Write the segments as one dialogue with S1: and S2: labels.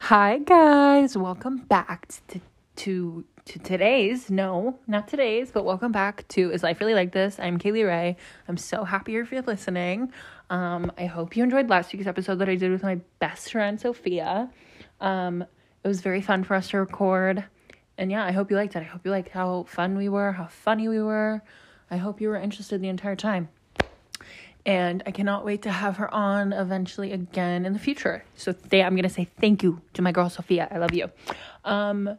S1: Hi guys, welcome back to to to today's no, not today's, but welcome back to Is Life Really Like This? I'm Kaylee Rae. I'm so happy you're listening. Um, I hope you enjoyed last week's episode that I did with my best friend Sophia. Um, it was very fun for us to record, and yeah, I hope you liked it. I hope you liked how fun we were, how funny we were. I hope you were interested the entire time and I cannot wait to have her on eventually again in the future. So today I'm gonna say thank you to my girl Sophia. I love you. Um,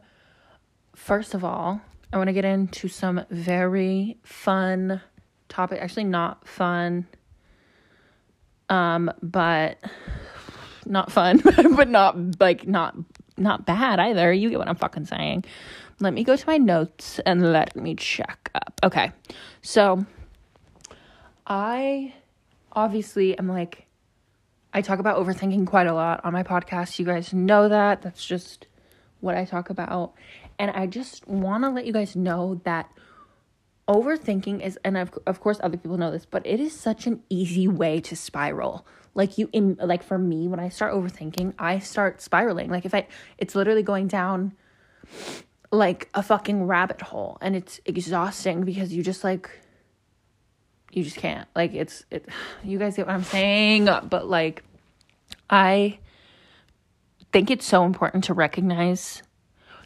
S1: first of all, I want to get into some very fun topic. Actually, not fun, um, but not fun, but not like not not bad either. You get what I'm fucking saying. Let me go to my notes and let me check up. Okay, so I obviously I'm like I talk about overthinking quite a lot on my podcast. You guys know that. That's just what I talk about. And I just want to let you guys know that overthinking is and of, of course other people know this, but it is such an easy way to spiral. Like you in like for me when I start overthinking, I start spiraling. Like if I it's literally going down like a fucking rabbit hole and it's exhausting because you just like you just can't. Like it's it you guys get what I'm saying, but like I think it's so important to recognize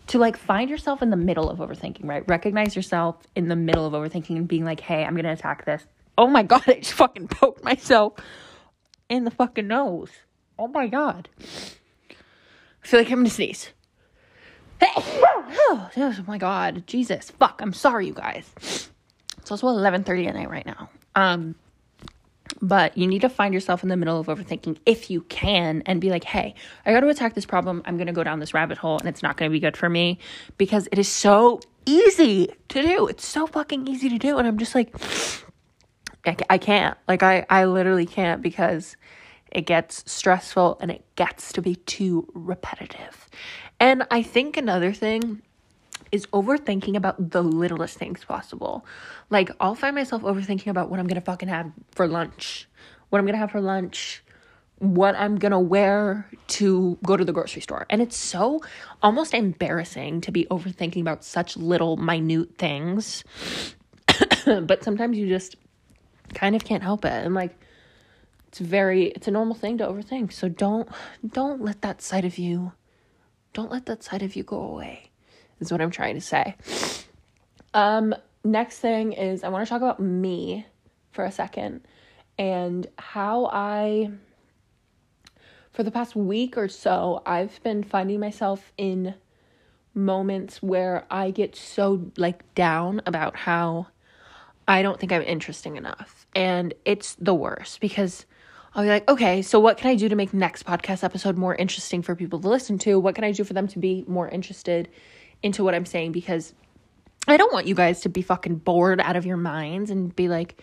S1: to like find yourself in the middle of overthinking, right? Recognize yourself in the middle of overthinking and being like, "Hey, I'm to attack this." Oh my god, I just fucking poked myself in the fucking nose. Oh my god. I feel like I'm to sneeze. oh my god, Jesus. Fuck, I'm sorry you guys. It's also 11:30 at night right now. Um but you need to find yourself in the middle of overthinking if you can and be like, "Hey, I got to attack this problem. I'm going to go down this rabbit hole and it's not going to be good for me because it is so easy to do. It's so fucking easy to do." And I'm just like I, can't. Like I I literally can't because it gets stressful and it gets to be too repetitive. And I think another thing is overthinking about the littlest things possible. Like, I'll find myself overthinking about what I'm gonna fucking have for lunch, what I'm gonna have for lunch, what I'm gonna wear to go to the grocery store. And it's so almost embarrassing to be overthinking about such little, minute things. but sometimes you just kind of can't help it. And like, it's very, it's a normal thing to overthink. So don't, don't let that side of you, don't let that side of you go away is what I'm trying to say. Um, next thing is I want to talk about me for a second and how I, for the past week or so, I've been finding myself in moments where I get so like down about how I don't think I'm interesting enough. And it's the worst because I'll be like, okay, so what can I do to make next podcast episode more interesting for people to listen to? What can I do for them to be more interested into what I'm saying because I don't want you guys to be fucking bored out of your minds and be like,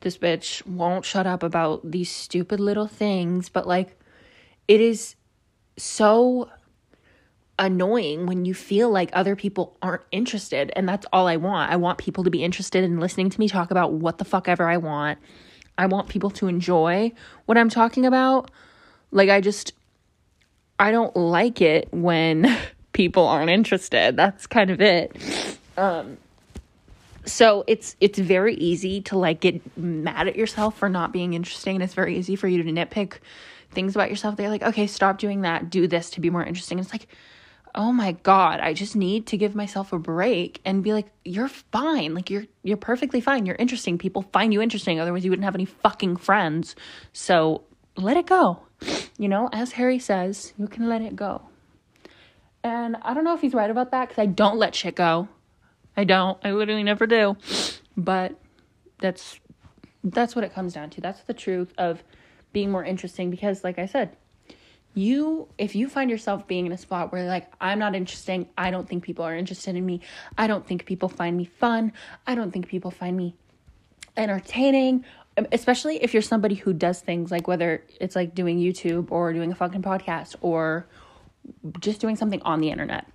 S1: this bitch won't shut up about these stupid little things. But like, it is so annoying when you feel like other people aren't interested. And that's all I want. I want people to be interested in listening to me talk about what the fuck ever I want. I want people to enjoy what I'm talking about. Like, I just, I don't like it when people aren't interested. That's kind of it. Um, so it's it's very easy to like get mad at yourself for not being interesting, and it's very easy for you to nitpick things about yourself. They're like, okay, stop doing that. Do this to be more interesting. It's like, oh my god, I just need to give myself a break and be like, you're fine. Like you're you're perfectly fine. You're interesting. People find you interesting. Otherwise, you wouldn't have any fucking friends. So let it go. You know, as Harry says, you can let it go. And I don't know if he's right about that because I don't let shit go. I don't. I literally never do. But that's that's what it comes down to. That's the truth of being more interesting because like I said, you if you find yourself being in a spot where like I'm not interesting, I don't think people are interested in me. I don't think people find me fun. I don't think people find me entertaining um, especially if you're somebody who does things like whether it's like doing YouTube or doing a fucking podcast or just doing something on the internet.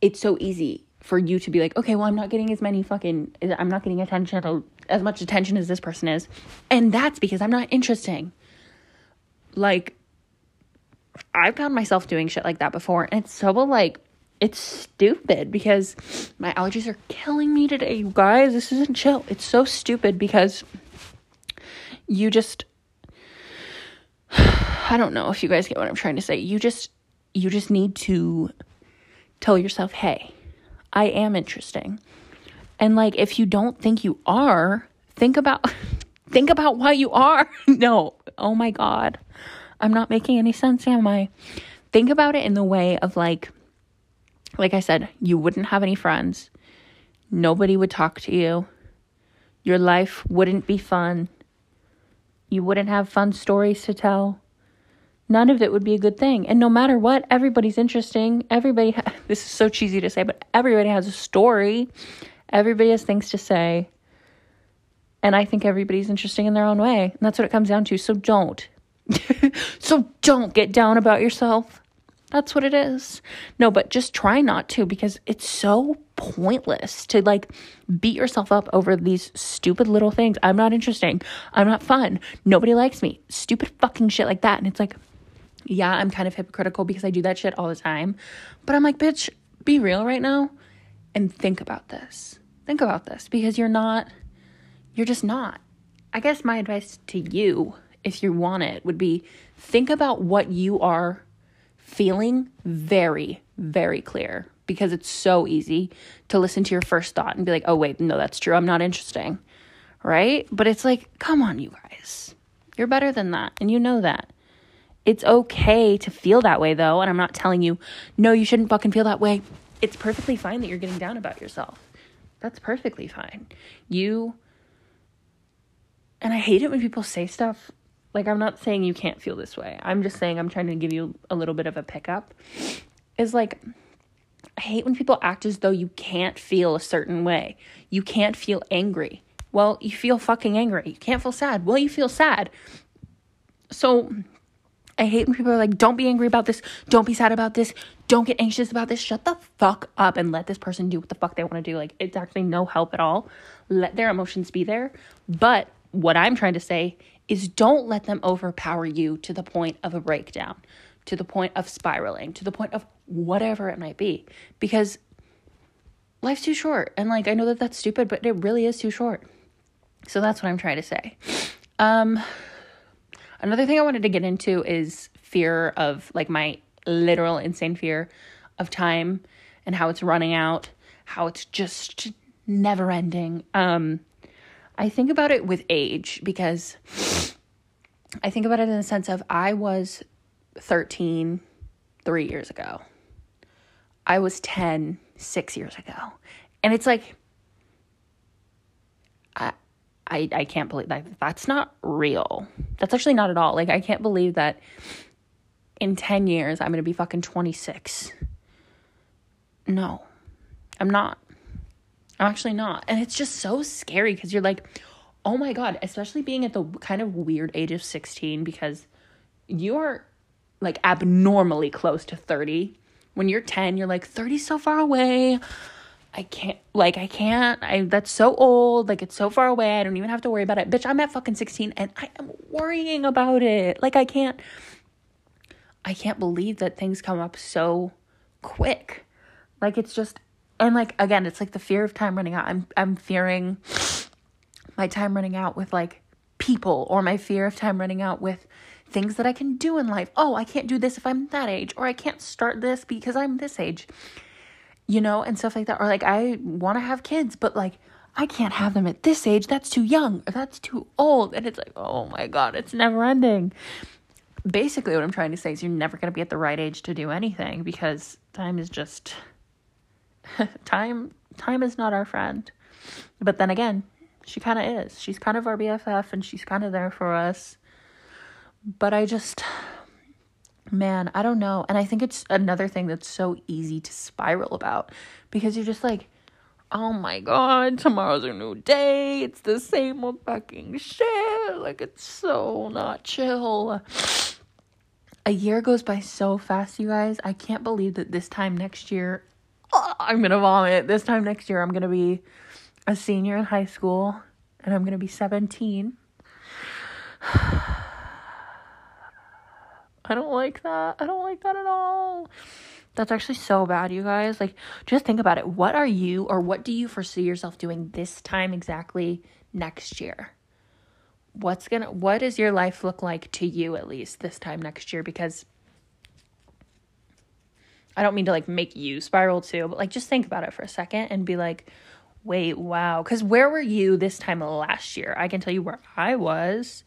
S1: It's so easy for you to be like, okay, well, I'm not getting as many fucking, I'm not getting attention, as much attention as this person is. And that's because I'm not interesting. Like, I found myself doing shit like that before. And it's so, like, it's stupid because my allergies are killing me today, you guys. This isn't chill. It's so stupid because you just, I don't know if you guys get what I'm trying to say. You just, you just need to tell yourself, hey, I am interesting. And like if you don't think you are, think about think about why you are. no. Oh my god. I'm not making any sense, am I? Think about it in the way of like like I said, you wouldn't have any friends. Nobody would talk to you. Your life wouldn't be fun. You wouldn't have fun stories to tell none of it would be a good thing. And no matter what, everybody's interesting. Everybody, ha- this is so cheesy to say, but everybody has a story. Everybody has things to say. And I think everybody's interesting in their own way. And that's what it comes down to. So don't. so don't get down about yourself. That's what it is. No, but just try not to because it's so pointless to like beat yourself up over these stupid little things. I'm not interesting. I'm not fun. Nobody likes me. Stupid fucking shit like that. And it's like, yeah, I'm kind of hypocritical because I do that shit all the time. But I'm like, bitch, be real right now and think about this. Think about this because you're not, you're just not. I guess my advice to you, if you want it, would be think about what you are feeling very, very clear because it's so easy to listen to your first thought and be like, oh, wait, no, that's true. I'm not interesting. Right? But it's like, come on, you guys. You're better than that. And you know that. It's okay to feel that way though, and I'm not telling you, no, you shouldn't fucking feel that way. It's perfectly fine that you're getting down about yourself. That's perfectly fine. You and I hate it when people say stuff like I'm not saying you can't feel this way. I'm just saying I'm trying to give you a little bit of a pickup. Is like I hate when people act as though you can't feel a certain way. You can't feel angry. Well, you feel fucking angry. You can't feel sad. Well, you feel sad. So I hate when people are like, don't be angry about this. Don't be sad about this. Don't get anxious about this. Shut the fuck up and let this person do what the fuck they want to do. Like, it's actually no help at all. Let their emotions be there. But what I'm trying to say is don't let them overpower you to the point of a breakdown, to the point of spiraling, to the point of whatever it might be. Because life's too short. And like, I know that that's stupid, but it really is too short. So that's what I'm trying to say. Um, Another thing I wanted to get into is fear of like my literal insane fear of time and how it's running out, how it's just never ending. Um I think about it with age because I think about it in the sense of I was 13 3 years ago. I was 10 6 years ago. And it's like I, I can't believe that that's not real. That's actually not at all. Like I can't believe that in 10 years I'm going to be fucking 26. No. I'm not. I'm actually not. And it's just so scary cuz you're like, "Oh my god, especially being at the kind of weird age of 16 because you're like abnormally close to 30. When you're 10, you're like 30 so far away. I can't, like, I can't, I, that's so old, like, it's so far away, I don't even have to worry about it. Bitch, I'm at fucking 16 and I am worrying about it. Like, I can't, I can't believe that things come up so quick. Like, it's just, and like, again, it's like the fear of time running out. I'm, I'm fearing my time running out with like people or my fear of time running out with things that I can do in life. Oh, I can't do this if I'm that age, or I can't start this because I'm this age you know, and stuff like that. Or like, I want to have kids, but like, I can't have them at this age. That's too young. Or that's too old. And it's like, oh my God, it's never ending. Basically, what I'm trying to say is you're never going to be at the right age to do anything because time is just time time is not our friend. But then again, she kind of is. She's kind of our BFF and she's kind of there for us. But I just man, I don't know. And I think it's another thing that's so easy to spiral about because you're just like, oh my god, tomorrow's a new day. It's the same old fucking shit. Like, it's so not chill. A year goes by so fast, you guys. I can't believe that this time next year, oh, I'm to vomit. This time next year, I'm to be a senior in high school and I'm to be 17. I don't like that. I don't like that at all. That's actually so bad, you guys. Like, just think about it. What are you or what do you foresee yourself doing this time exactly next year? What's gonna, what does your life look like to you at least this time next year? Because I don't mean to like make you spiral too, but like just think about it for a second and be like, wait, wow. Because where were you this time last year? I can tell you where I was.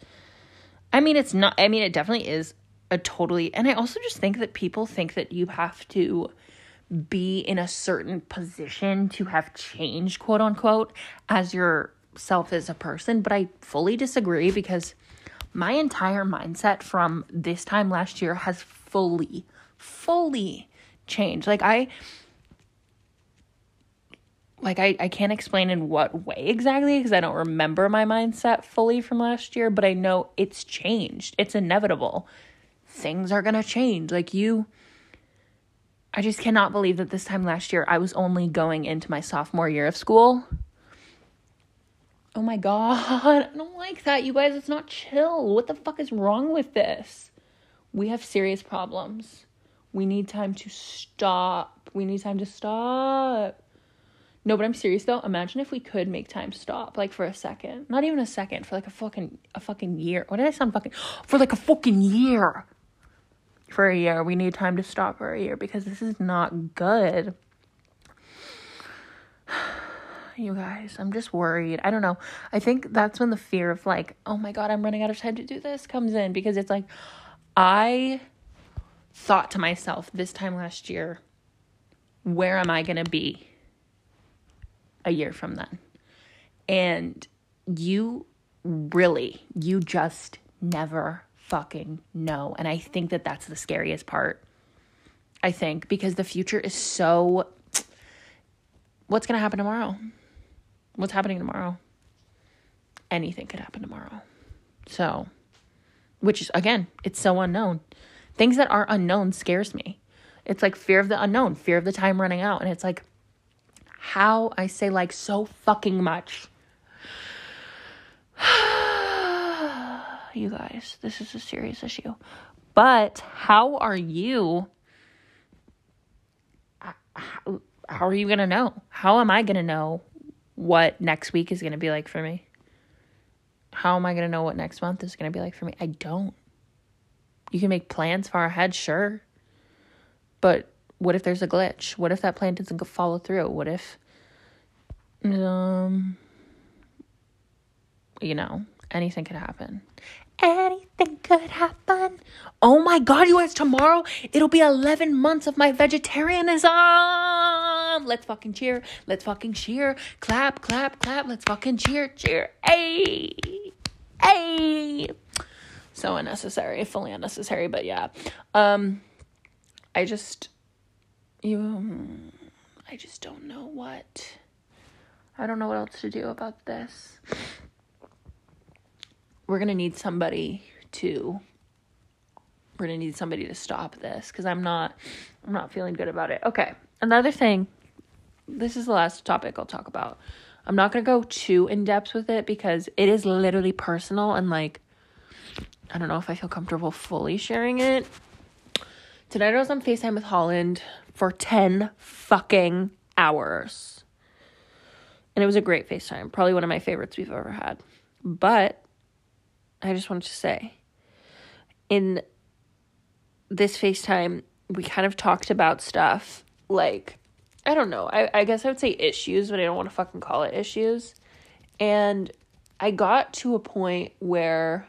S1: I mean, it's not, I mean, it definitely is a totally, and I also just think that people think that you have to be in a certain position to have changed, quote unquote, as yourself as a person. But I fully disagree because my entire mindset from this time last year has fully, fully changed. Like, I, like I, I can't explain in what way exactly because I don't remember my mindset fully from last year, but I know it's changed. It's inevitable. Things are going to change. Like you I just cannot believe that this time last year I was only going into my sophomore year of school. Oh my god, I don't like that. You guys, it's not chill. What the fuck is wrong with this? We have serious problems. We need time to stop. We need time to stop. No, but I'm serious though. Imagine if we could make time stop, like for a second. Not even a second, for like a fucking a fucking year. What did I sound fucking for like a fucking year? For a year. We need time to stop for a year because this is not good. You guys, I'm just worried. I don't know. I think that's when the fear of like, oh my god, I'm running out of time to do this comes in because it's like I thought to myself this time last year, where am I going to be? a year from then. And you really, you just never fucking know. And I think that that's the scariest part. I think because the future is so. What's going to happen tomorrow? What's happening tomorrow? Anything could happen tomorrow. So, which is, again, it's so unknown. Things that are unknown scares me. It's like fear of the unknown, fear of the time running out. And it's like, how I say like so fucking much. you guys, this is a serious issue. But how are you? How, how are you going to know? How am I going to know what next week is going to be like for me? How am I going to know what next month is going to be like for me? I don't. You can make plans far ahead, sure. But what if there's a glitch? What if that plan doesn't follow through? What if, um, you know, anything could happen. Anything could happen. Oh my god, you guys, tomorrow it'll be 11 months of my vegetarianism. Let's fucking cheer. Let's fucking cheer. Clap, clap, clap. Let's fucking cheer, cheer. Hey, hey. So unnecessary, fully unnecessary, but yeah. Um, I just, you I just don't know what I don't know what else to do about this. We're going to need somebody to we're going to need somebody to stop this cuz I'm not I'm not feeling good about it. Okay. Another thing. This is the last topic I'll talk about. I'm not going to go too in depth with it because it is literally personal and like I don't know if I feel comfortable fully sharing it. Tonight I was on FaceTime with Holland for 10 fucking hours. And it was a great FaceTime, probably one of my favorites we've ever had. But I just wanted to say in this FaceTime, we kind of talked about stuff like, I don't know, I, I guess I would say issues, but I don't want to fucking call it issues. And I got to a point where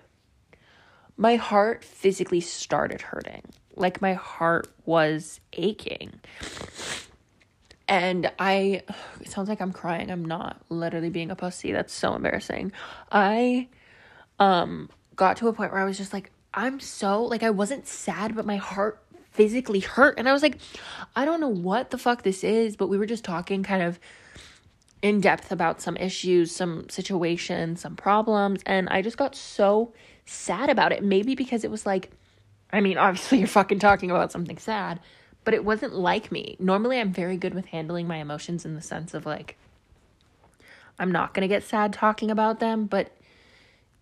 S1: my heart physically started hurting like my heart was aching. And I, it sounds like I'm crying. I'm not literally being a pussy. That's so embarrassing. I, um, got to a point where I was just like, I'm so, like, I wasn't sad, but my heart physically hurt. And I was like, I don't know what the fuck this is, but we were just talking kind of in depth about some issues, some situations, some problems. And I just got so sad about it. Maybe because it was like, I mean, obviously you're fucking talking about something sad, but it wasn't like me. Normally, I'm very good with handling my emotions in the sense of like, I'm not going to get sad talking about them, but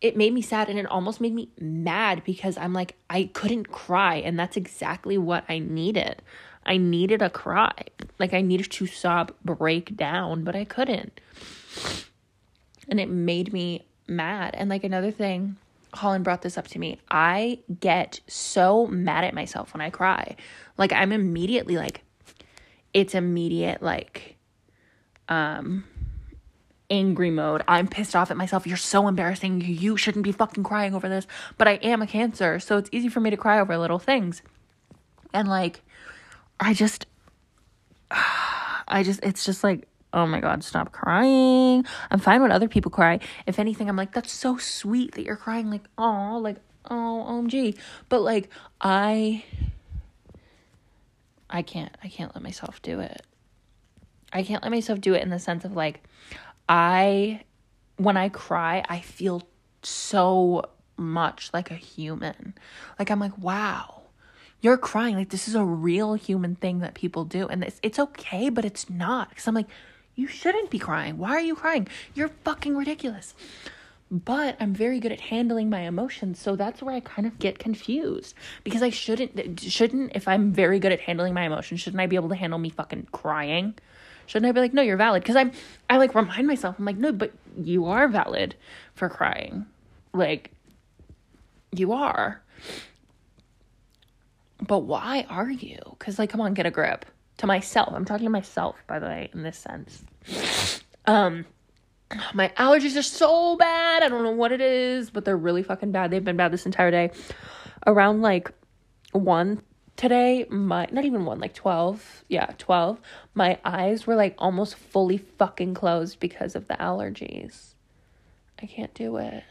S1: it made me sad and it almost made me mad because I'm like, I couldn't cry. And that's exactly what I needed. I needed a cry. Like, I needed to sob, break down, but I couldn't. And it made me mad. And like, another thing, Holland brought this up to me. I get so mad at myself when I cry. Like, I'm immediately like, it's immediate, like, um, angry mode. I'm pissed off at myself. You're so embarrassing. You shouldn't be fucking crying over this. But I am a cancer, so it's easy for me to cry over little things. And like I just I just it's just like oh my god, stop crying. I'm fine when other people cry. If anything, I'm like that's so sweet that you're crying like oh, like oh, OMG. But like I I can't I can't let myself do it. I can't let myself do it in the sense of like I, when I cry, I feel so much like a human. Like, I'm like, wow, you're crying. Like, this is a real human thing that people do. And it's, it's okay, but it's not. Because I'm like, you shouldn't be crying. Why are you crying? You're fucking ridiculous. But I'm very good at handling my emotions, so that's where I kind of get confused because I shouldn't shouldn't if I'm very good at handling my emotions, shouldn't I be able to handle me fucking crying? Shouldn't I be like, no, you're valid? Because I'm, I like remind myself, I'm like, no, but you are valid for crying. Like, you are. But why are you? Because, like, come on, get a grip. To myself. I'm talking to myself, by the way, in this sense. Um, my allergies are so bad. I don't know what it is, but they're really fucking bad. They've been bad this entire day. Around like 1 today my not even one like 12 yeah 12 my eyes were like almost fully fucking closed because of the allergies i can't do it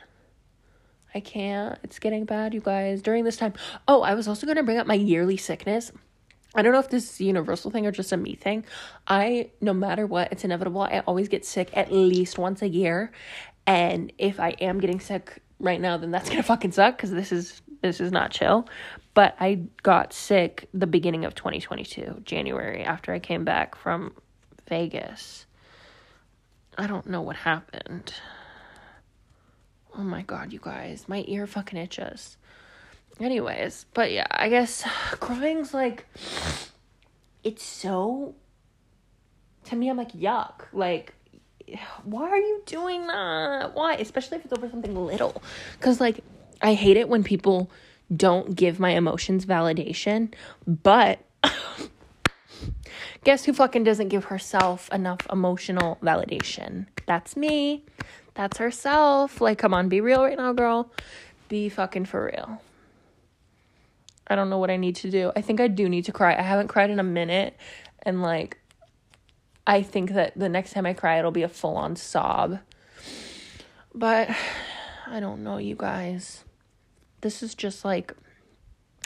S1: i can't it's getting bad you guys during this time oh i was also going to bring up my yearly sickness I don't know if this is a universal thing or just a me thing. I, no matter what, it's inevitable. I always get sick at least once a year. And if I am getting sick right now, then that's gonna fucking suck because this is this is not chill. But I got sick the beginning of 2022, January, after I came back from Vegas. I don't know what happened. Oh my god, you guys, my ear fucking itches. Anyways, but yeah, I guess crying's like it's so to me I'm like yuck. Like why are you doing that? Why? Especially if it's over something little. Cuz like I hate it when people don't give my emotions validation, but guess who fucking doesn't give herself enough emotional validation? That's me. That's herself. Like, come on, be real right now, girl. Be fucking for real. I don't know what I need to do. I think I do need to cry. I haven't cried in a minute. And, like, I think that the next time I cry, it'll be a full on sob. But I don't know, you guys. This is just like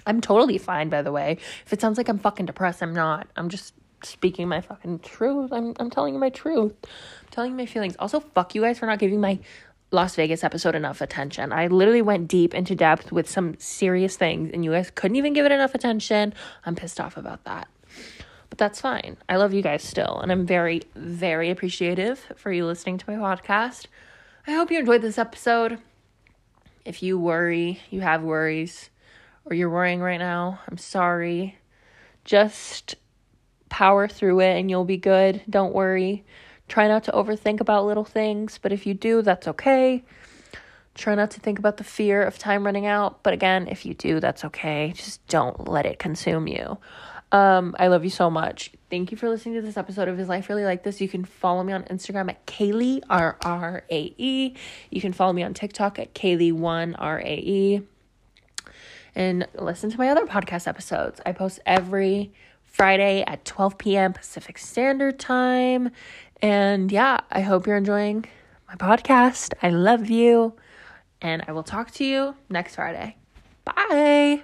S1: I'm totally fine by the way. If it sounds like I'm fucking depressed, I'm not. I'm just speaking my fucking truth. I'm I'm telling you my truth. I'm telling you my feelings. Also, fuck you guys for not giving my Las Vegas episode enough attention. I literally went deep into depth with some serious things and you guys couldn't even give it enough attention. I'm pissed off about that. But that's fine. I love you guys still and I'm very very appreciative for you listening to my podcast. I hope you enjoyed this episode. If you worry, you have worries, or you're worrying right now, I'm sorry. Just power through it and you'll be good. Don't worry. Try not to overthink about little things, but if you do, that's okay. Try not to think about the fear of time running out, but again, if you do, that's okay. Just don't let it consume you. Um, I love you so much. Thank you for listening to this episode of Is Life Really Like This? You can follow me on Instagram at Kaylee, R R A E. You can follow me on TikTok at Kaylee1 R A E. And listen to my other podcast episodes. I post every Friday at 12 p.m. Pacific Standard Time. And yeah, I hope you're enjoying my podcast. I love you. And I will talk to you next Friday. Bye.